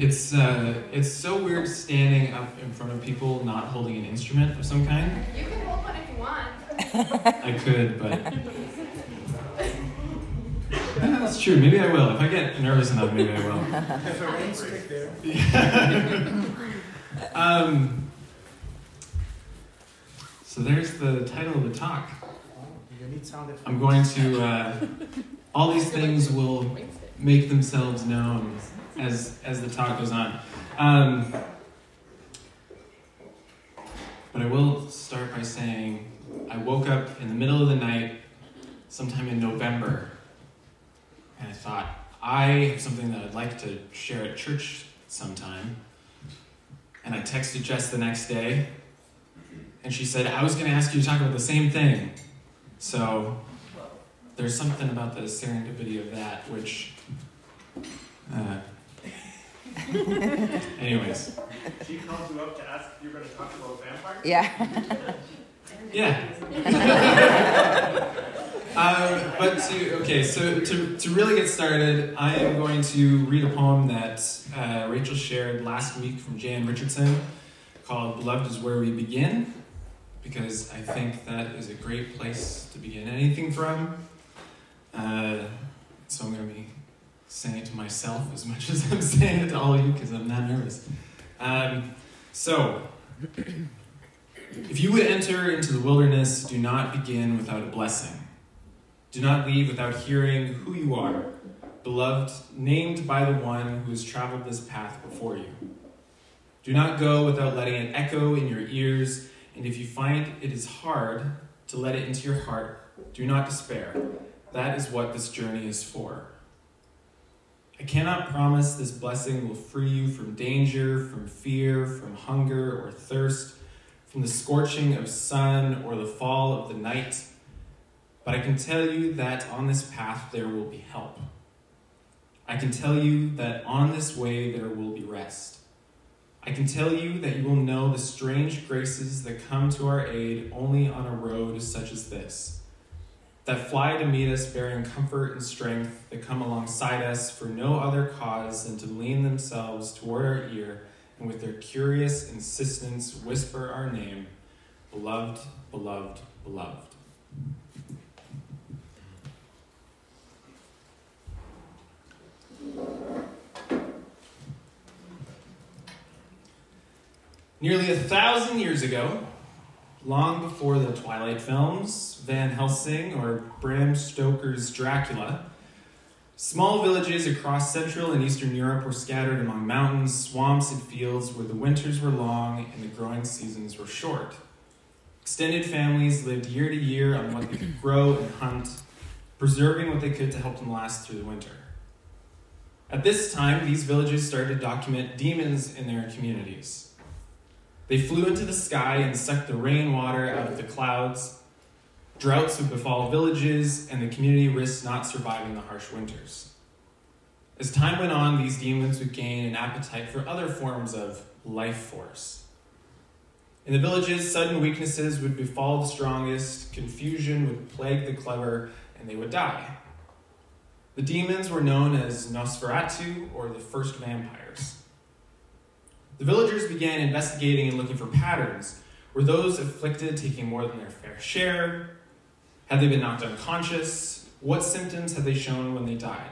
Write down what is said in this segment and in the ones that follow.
It's uh, it's so weird standing up in front of people not holding an instrument of some kind. You can hold one if you want. I could, but yeah, that's true. Maybe I will. If I get nervous enough, maybe I will. There's a rain stick there. um, so there's the title of the talk. You need sound effects. I'm going to. Uh, all these things will make themselves known as as the talk goes on. Um, but I will start by saying I woke up in the middle of the night, sometime in November, and I thought I have something that I'd like to share at church sometime. And I texted Jess the next day, and she said I was going to ask you to talk about the same thing. So there's something about the serendipity of that which. Uh, anyways, She called you up to ask if you're going to talk about vampires? Yeah. yeah. um, but to okay, so to, to really get started, I am going to read a poem that uh, Rachel shared last week from Jan Richardson called "Beloved is Where We Begin," because I think that is a great place to begin anything from. Uh, so I'm going to be saying it to myself as much as I'm saying it to all of you because I'm not nervous. Um, so, if you would enter into the wilderness, do not begin without a blessing. Do not leave without hearing who you are, beloved, named by the one who has traveled this path before you. Do not go without letting it echo in your ears, and if you find it is hard to let it into your heart, do not despair. That is what this journey is for. I cannot promise this blessing will free you from danger, from fear, from hunger or thirst, from the scorching of sun or the fall of the night, but I can tell you that on this path there will be help. I can tell you that on this way there will be rest. I can tell you that you will know the strange graces that come to our aid only on a road such as this that fly to meet us bearing comfort and strength, that come alongside us for no other cause than to lean themselves toward our ear and with their curious insistence whisper our name, beloved, beloved, beloved. Nearly a thousand years ago, long before the Twilight films, Van Helsing, or Bram Stoker's Dracula, small villages across Central and Eastern Europe were scattered among mountains, swamps, and fields where the winters were long and the growing seasons were short. Extended families lived year to year on what they could grow and hunt, preserving what they could to help them last through the winter. At this time, these villages started to document demons in their communities. They flew into the sky and sucked the rainwater out of the clouds. Droughts would befall villages, and the community risked not surviving the harsh winters. As time went on, these demons would gain an appetite for other forms of life force. In the villages, sudden weaknesses would befall the strongest, confusion would plague the clever, and they would die. The demons were known as Nosferatu, or the first vampires. The villagers began investigating and looking for patterns. Were those afflicted taking more than their fair share? Had they been knocked unconscious? What symptoms had they shown when they died?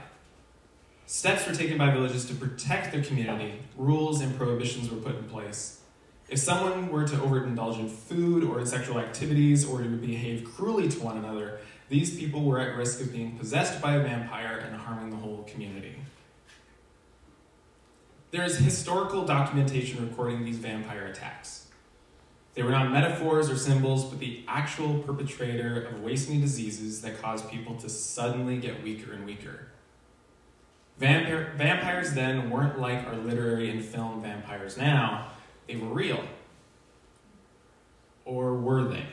Steps were taken by villages to protect their community. Rules and prohibitions were put in place. If someone were to overindulge in food or in sexual activities or to behave cruelly to one another, these people were at risk of being possessed by a vampire and harming the whole community. There is historical documentation recording these vampire attacks. They were not metaphors or symbols, but the actual perpetrator of wasting diseases that caused people to suddenly get weaker and weaker. Vampire, vampires then weren't like our literary and film vampires now, they were real. Or were they?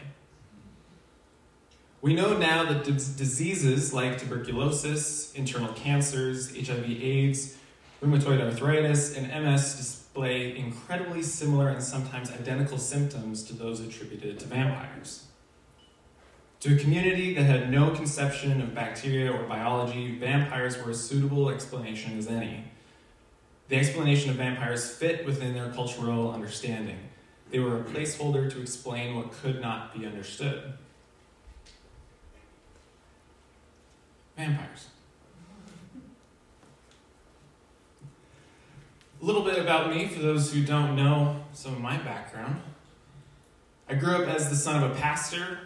We know now that d- diseases like tuberculosis, internal cancers, HIV, AIDS, rheumatoid arthritis, and MS display incredibly similar and sometimes identical symptoms to those attributed to vampires. To a community that had no conception of bacteria or biology, vampires were a suitable explanation as any. The explanation of vampires fit within their cultural understanding. They were a placeholder to explain what could not be understood. Vampires. A little bit about me for those who don't know some of my background. I grew up as the son of a pastor.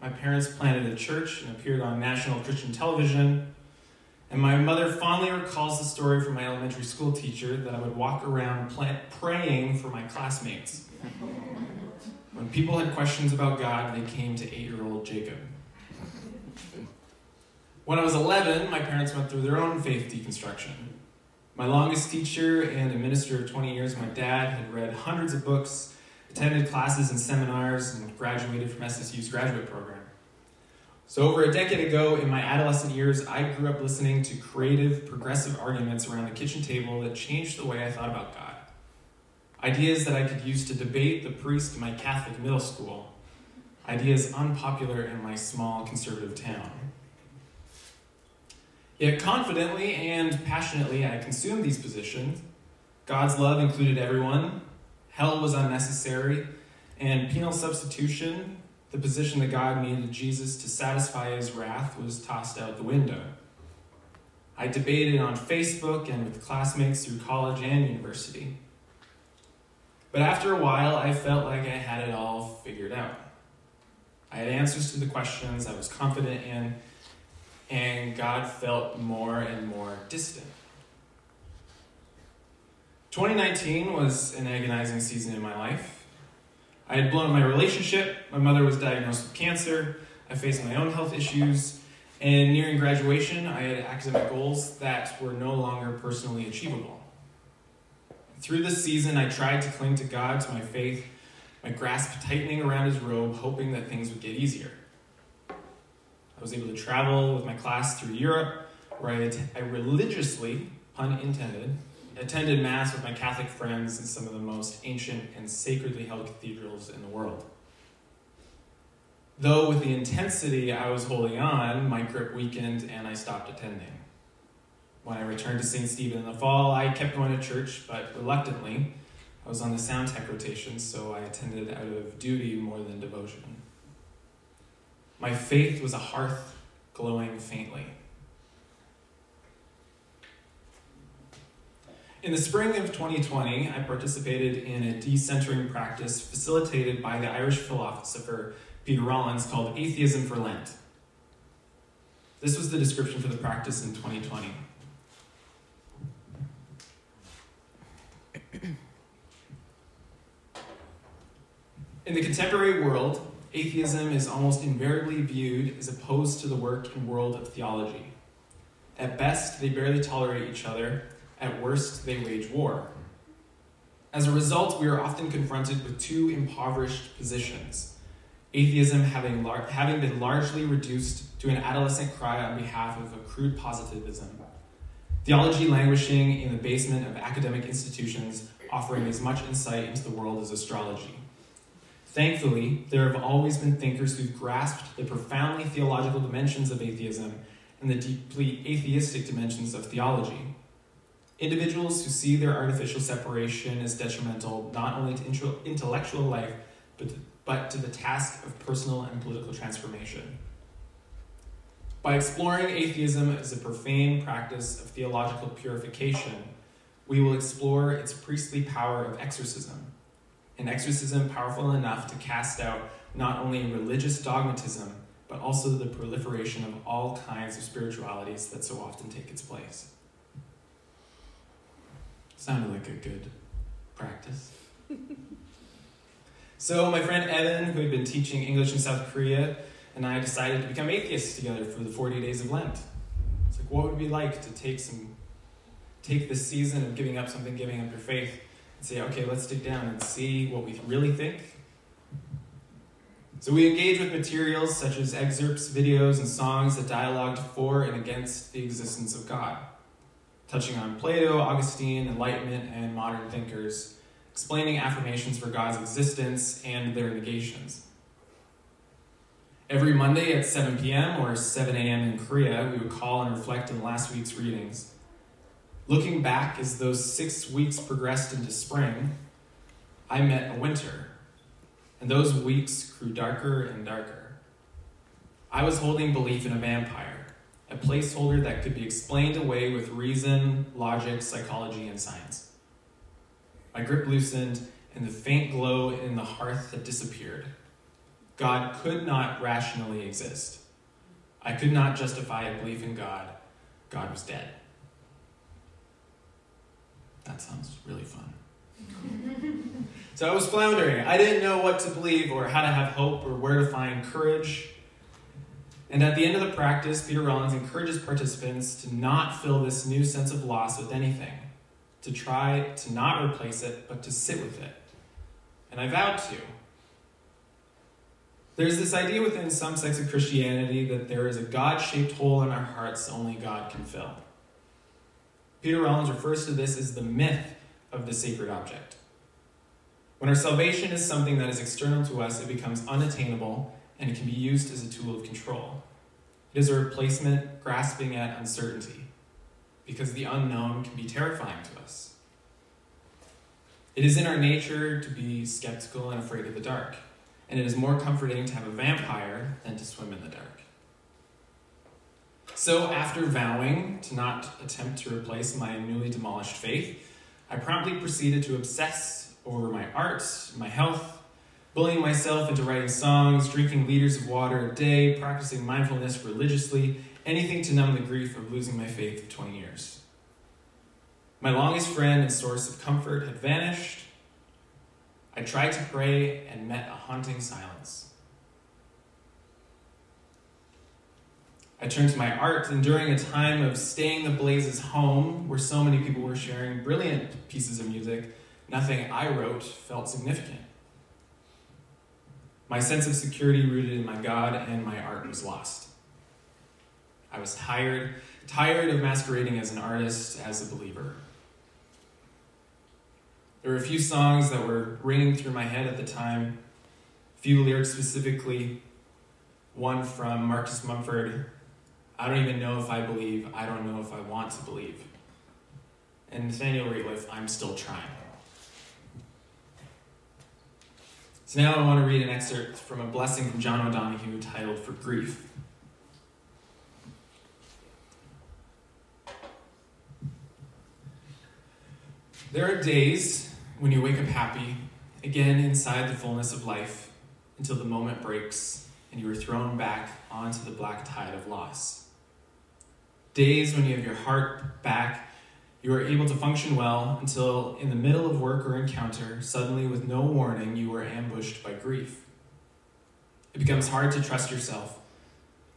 My parents planted a church and appeared on national Christian television. And my mother fondly recalls the story from my elementary school teacher that I would walk around praying for my classmates. When people had questions about God, they came to eight year old Jacob. When I was 11, my parents went through their own faith deconstruction. My longest teacher and a minister of 20 years, my dad, had read hundreds of books, attended classes and seminars, and graduated from SSU's graduate program. So, over a decade ago, in my adolescent years, I grew up listening to creative, progressive arguments around the kitchen table that changed the way I thought about God. Ideas that I could use to debate the priest in my Catholic middle school. Ideas unpopular in my small conservative town. Yet confidently and passionately I consumed these positions. God's love included everyone, hell was unnecessary, and penal substitution, the position that God needed Jesus to satisfy his wrath, was tossed out the window. I debated on Facebook and with classmates through college and university. But after a while, I felt like I had it all figured out. I had answers to the questions I was confident in and God felt more and more distant. 2019 was an agonizing season in my life. I had blown up my relationship, my mother was diagnosed with cancer, I faced my own health issues, and nearing graduation, I had academic goals that were no longer personally achievable. Through this season, I tried to cling to God, to my faith, my grasp tightening around his robe, hoping that things would get easier. I was able to travel with my class through Europe, where I, I religiously, pun intended, attended Mass with my Catholic friends in some of the most ancient and sacredly held cathedrals in the world. Though with the intensity I was holding on, my grip weakened and I stopped attending. When I returned to St. Stephen in the fall, I kept going to church, but reluctantly. I was on the sound tech rotation, so I attended out of duty more than devotion. My faith was a hearth glowing faintly. In the spring of 2020, I participated in a decentering practice facilitated by the Irish philosopher Peter Rollins called Atheism for Lent. This was the description for the practice in 2020. In the contemporary world, atheism is almost invariably viewed as opposed to the work and world of theology. At best, they barely tolerate each other. At worst, they wage war. As a result, we are often confronted with two impoverished positions atheism having, lar- having been largely reduced to an adolescent cry on behalf of a crude positivism, theology languishing in the basement of academic institutions, offering as much insight into the world as astrology. Thankfully, there have always been thinkers who've grasped the profoundly theological dimensions of atheism and the deeply atheistic dimensions of theology. Individuals who see their artificial separation as detrimental not only to intellectual life, but, but to the task of personal and political transformation. By exploring atheism as a profane practice of theological purification, we will explore its priestly power of exorcism an exorcism powerful enough to cast out not only religious dogmatism, but also the proliferation of all kinds of spiritualities that so often take its place. Sounded like a good practice. so, my friend Evan, who had been teaching English in South Korea, and I decided to become atheists together for the 40 days of Lent. It's like, what would it be like to take some, take this season of giving up something, giving up your faith, say, okay, let's dig down and see what we really think. So we engage with materials such as excerpts, videos, and songs that dialogued for and against the existence of God, touching on Plato, Augustine, Enlightenment, and modern thinkers, explaining affirmations for God's existence and their negations. Every Monday at 7 p.m. or 7 a.m. in Korea, we would call and reflect on last week's readings Looking back as those six weeks progressed into spring, I met a winter, and those weeks grew darker and darker. I was holding belief in a vampire, a placeholder that could be explained away with reason, logic, psychology, and science. My grip loosened, and the faint glow in the hearth had disappeared. God could not rationally exist. I could not justify a belief in God. God was dead. That sounds really fun. so I was floundering. I didn't know what to believe or how to have hope or where to find courage. And at the end of the practice, Peter Rollins encourages participants to not fill this new sense of loss with anything, to try to not replace it, but to sit with it. And I vowed to. There's this idea within some sects of Christianity that there is a God shaped hole in our hearts only God can fill. Peter Rollins refers to this as the myth of the sacred object. When our salvation is something that is external to us, it becomes unattainable and it can be used as a tool of control. It is a replacement grasping at uncertainty, because the unknown can be terrifying to us. It is in our nature to be skeptical and afraid of the dark, and it is more comforting to have a vampire than to swim in the dark. So, after vowing to not attempt to replace my newly demolished faith, I promptly proceeded to obsess over my art, my health, bullying myself into writing songs, drinking liters of water a day, practicing mindfulness religiously, anything to numb the grief of losing my faith of 20 years. My longest friend and source of comfort had vanished. I tried to pray and met a haunting silence. I turned to my art, and during a time of staying the blazes home, where so many people were sharing brilliant pieces of music, nothing I wrote felt significant. My sense of security rooted in my God and my art was lost. I was tired, tired of masquerading as an artist, as a believer. There were a few songs that were ringing through my head at the time, a few lyrics specifically, one from Marcus Mumford I don't even know if I believe. I don't know if I want to believe. And Nathaniel Rateliff, I'm still trying. So now I want to read an excerpt from a blessing from John O'Donohue titled For Grief. There are days when you wake up happy, again inside the fullness of life, until the moment breaks and you are thrown back onto the black tide of loss days when you have your heart back, you are able to function well until, in the middle of work or encounter, suddenly, with no warning, you are ambushed by grief. It becomes hard to trust yourself.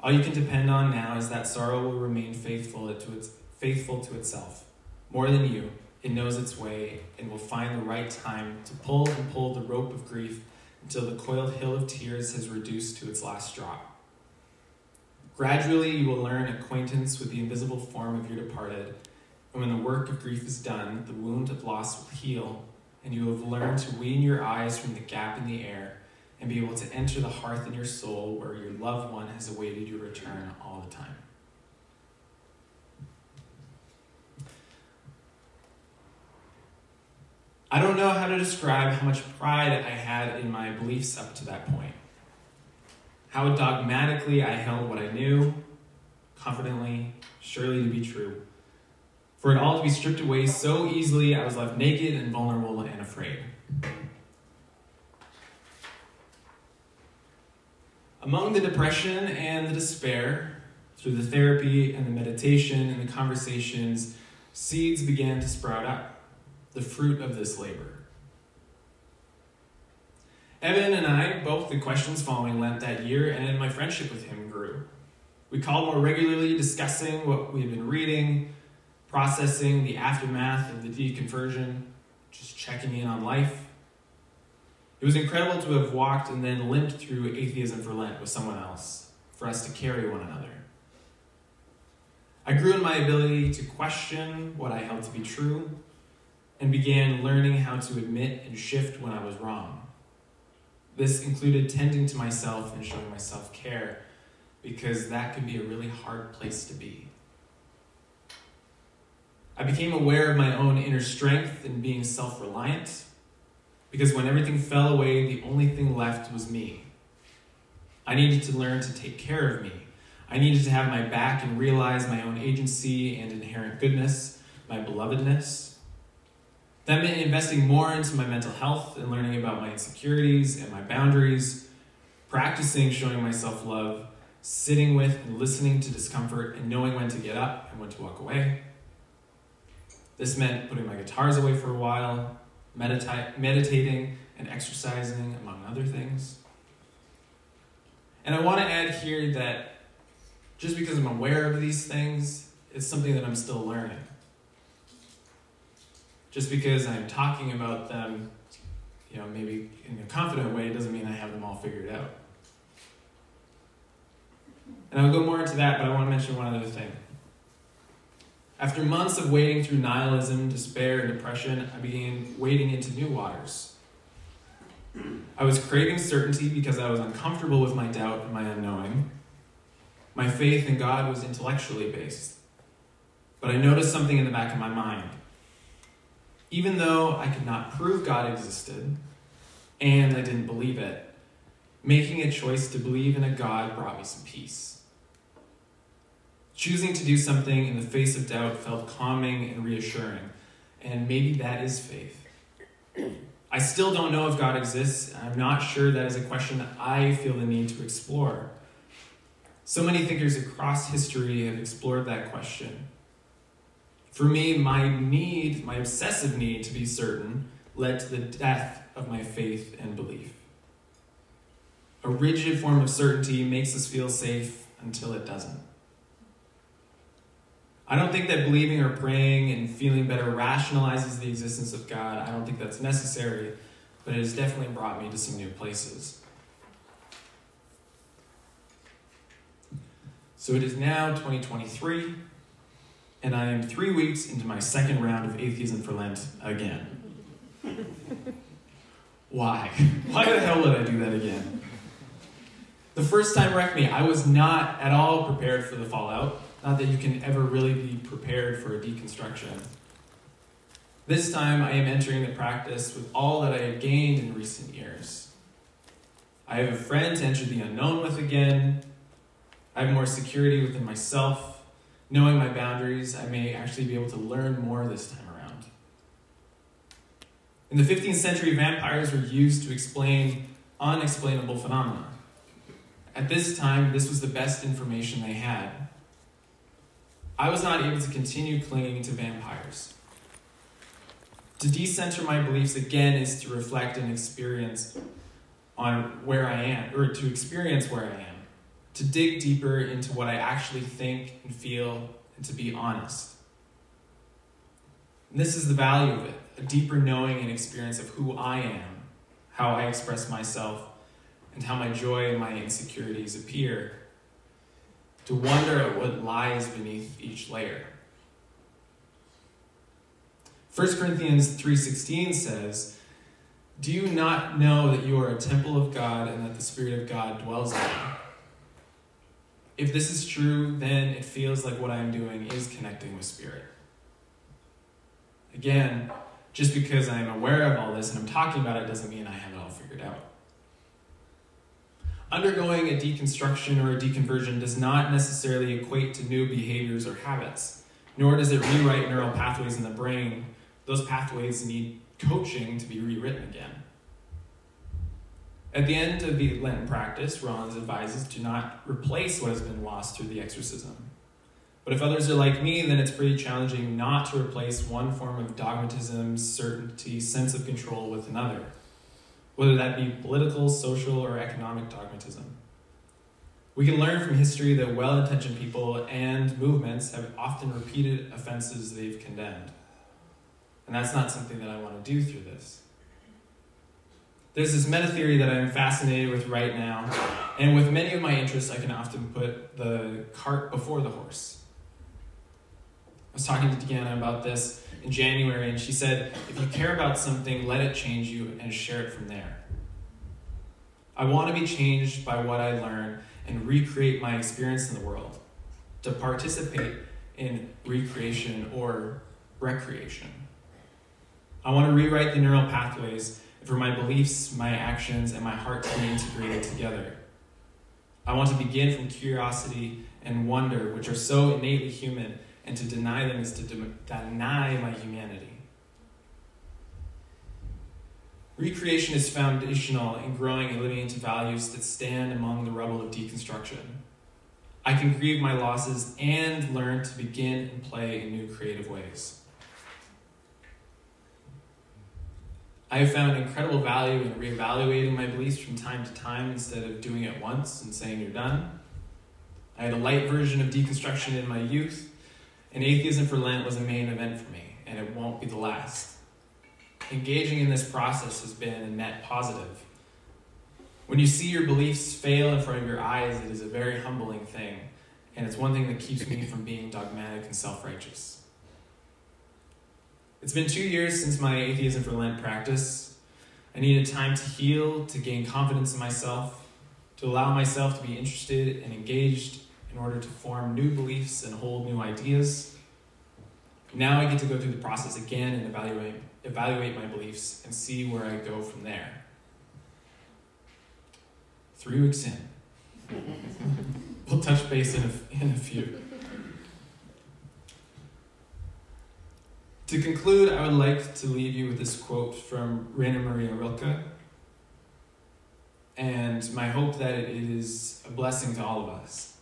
All you can depend on now is that sorrow will remain faithful to, its, faithful to itself. More than you, it knows its way and will find the right time to pull and pull the rope of grief until the coiled hill of tears has reduced to its last drop. Gradually, you will learn acquaintance with the invisible form of your departed, and when the work of grief is done, the wound of loss will heal, and you have learned to wean your eyes from the gap in the air and be able to enter the hearth in your soul where your loved one has awaited your return all the time. I don't know how to describe how much pride I had in my beliefs up to that point how dogmatically I held what I knew, confidently, surely to be true. For it all to be stripped away so easily, I was left naked and vulnerable and afraid. Among the depression and the despair, through the therapy and the meditation and the conversations, seeds began to sprout up, the fruit of this labor. Evan and I, both the questions following Lent that year, and my friendship with him grew. We called more regularly, discussing what we had been reading, processing the aftermath of the deconversion, just checking in on life. It was incredible to have walked and then limped through atheism for Lent with someone else, for us to carry one another. I grew in my ability to question what I held to be true and began learning how to admit and shift when I was wrong. This included tending to myself and showing myself care because that can be a really hard place to be. I became aware of my own inner strength and being self reliant, because when everything fell away, the only thing left was me. I needed to learn to take care of me. I needed to have my back and realize my own agency and inherent goodness, my belovedness. That meant investing more into my mental health and learning about my insecurities and my boundaries, practicing showing myself love, sitting with and listening to discomfort, and knowing when to get up and when to walk away. This meant putting my guitars away for a while, medita- meditating and exercising, among other things. And I want to add here that just because I'm aware of these things, it's something that I'm still learning. Just because I'm talking about them, you know, maybe in a confident way, doesn't mean I have them all figured out. And I'll go more into that, but I want to mention one other thing. After months of wading through nihilism, despair, and depression, I began wading into new waters. I was craving certainty because I was uncomfortable with my doubt and my unknowing. My faith in God was intellectually based. But I noticed something in the back of my mind. Even though I could not prove God existed, and I didn't believe it, making a choice to believe in a God brought me some peace. Choosing to do something in the face of doubt felt calming and reassuring, and maybe that is faith. I still don't know if God exists. I'm not sure that is a question I feel the need to explore. So many thinkers across history have explored that question. For me, my need, my obsessive need to be certain, led to the death of my faith and belief. A rigid form of certainty makes us feel safe until it doesn't. I don't think that believing or praying and feeling better rationalizes the existence of God. I don't think that's necessary, but it has definitely brought me to some new places. So it is now 2023, and I am three weeks into my second round of Atheism for Lent again. Why? Why the hell would I do that again? The first time wrecked me. I was not at all prepared for the fallout. Not that you can ever really be prepared for a deconstruction. This time I am entering the practice with all that I have gained in recent years. I have a friend to enter the unknown with again, I have more security within myself. Knowing my boundaries, I may actually be able to learn more this time around. In the 15th century, vampires were used to explain unexplainable phenomena. At this time, this was the best information they had. I was not able to continue clinging to vampires. To decenter my beliefs again is to reflect and experience on where I am, or to experience where I am to dig deeper into what I actually think and feel, and to be honest. And this is the value of it a deeper knowing and experience of who I am, how I express myself, and how my joy and my insecurities appear. To wonder at what lies beneath each layer. 1 Corinthians 3:16 says, "Do you not know that you are a temple of God and that the Spirit of God dwells in you?" If this is true, then it feels like what I'm doing is connecting with spirit. Again, just because I'm aware of all this and I'm talking about it doesn't mean I have it all figured out. Undergoing a deconstruction or a deconversion does not necessarily equate to new behaviors or habits, nor does it rewrite neural pathways in the brain. Those pathways need coaching to be rewritten again. At the end of the Lenten practice, Rollins advises to not replace what has been lost through the exorcism. But if others are like me, then it's pretty challenging not to replace one form of dogmatism, certainty, sense of control with another, whether that be political, social, or economic dogmatism. We can learn from history that well intentioned people and movements have often repeated offenses they've condemned. And that's not something that I want to do through this. There's this meta theory that I'm fascinated with right now, and with many of my interests, I can often put the cart before the horse. I was talking to Deanna about this in January, and she said, if you care about something, let it change you and share it from there. I want to be changed by what I learn and recreate my experience in the world, to participate in recreation or recreation. I want to rewrite the neural pathways for my beliefs, my actions, and my heart to be integrated together. I want to begin from curiosity and wonder, which are so innately human, and to deny them is to de- deny my humanity. Recreation is foundational in growing and living into values that stand among the rubble of deconstruction. I can grieve my losses and learn to begin and play in new creative ways. I have found incredible value in reevaluating my beliefs from time to time instead of doing it once and saying you're done. I had a light version of deconstruction in my youth, and Atheism for Lent was a main event for me, and it won't be the last. Engaging in this process has been a net positive. When you see your beliefs fail in front of your eyes, it is a very humbling thing, and it's one thing that keeps me from being dogmatic and self righteous. It's been two years since my Atheism for Lent practice. I needed time to heal, to gain confidence in myself, to allow myself to be interested and engaged in order to form new beliefs and hold new ideas. Now I get to go through the process again and evaluate, evaluate my beliefs and see where I go from there. Three weeks in. we'll touch base in a, in a few. To conclude, I would like to leave you with this quote from Rainer Maria Rilke, and my hope that it is a blessing to all of us.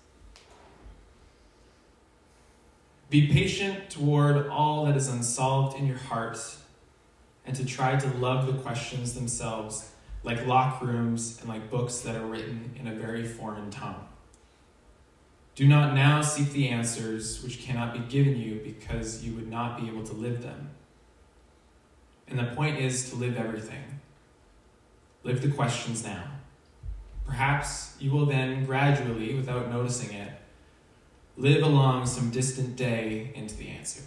Be patient toward all that is unsolved in your heart, and to try to love the questions themselves like lock rooms and like books that are written in a very foreign tongue. Do not now seek the answers which cannot be given you because you would not be able to live them. And the point is to live everything. Live the questions now. Perhaps you will then gradually, without noticing it, live along some distant day into the answer.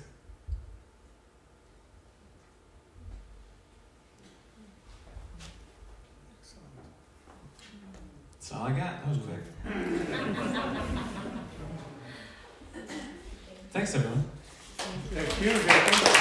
That's all I got. That was quick. Thanks, everyone. Thank you.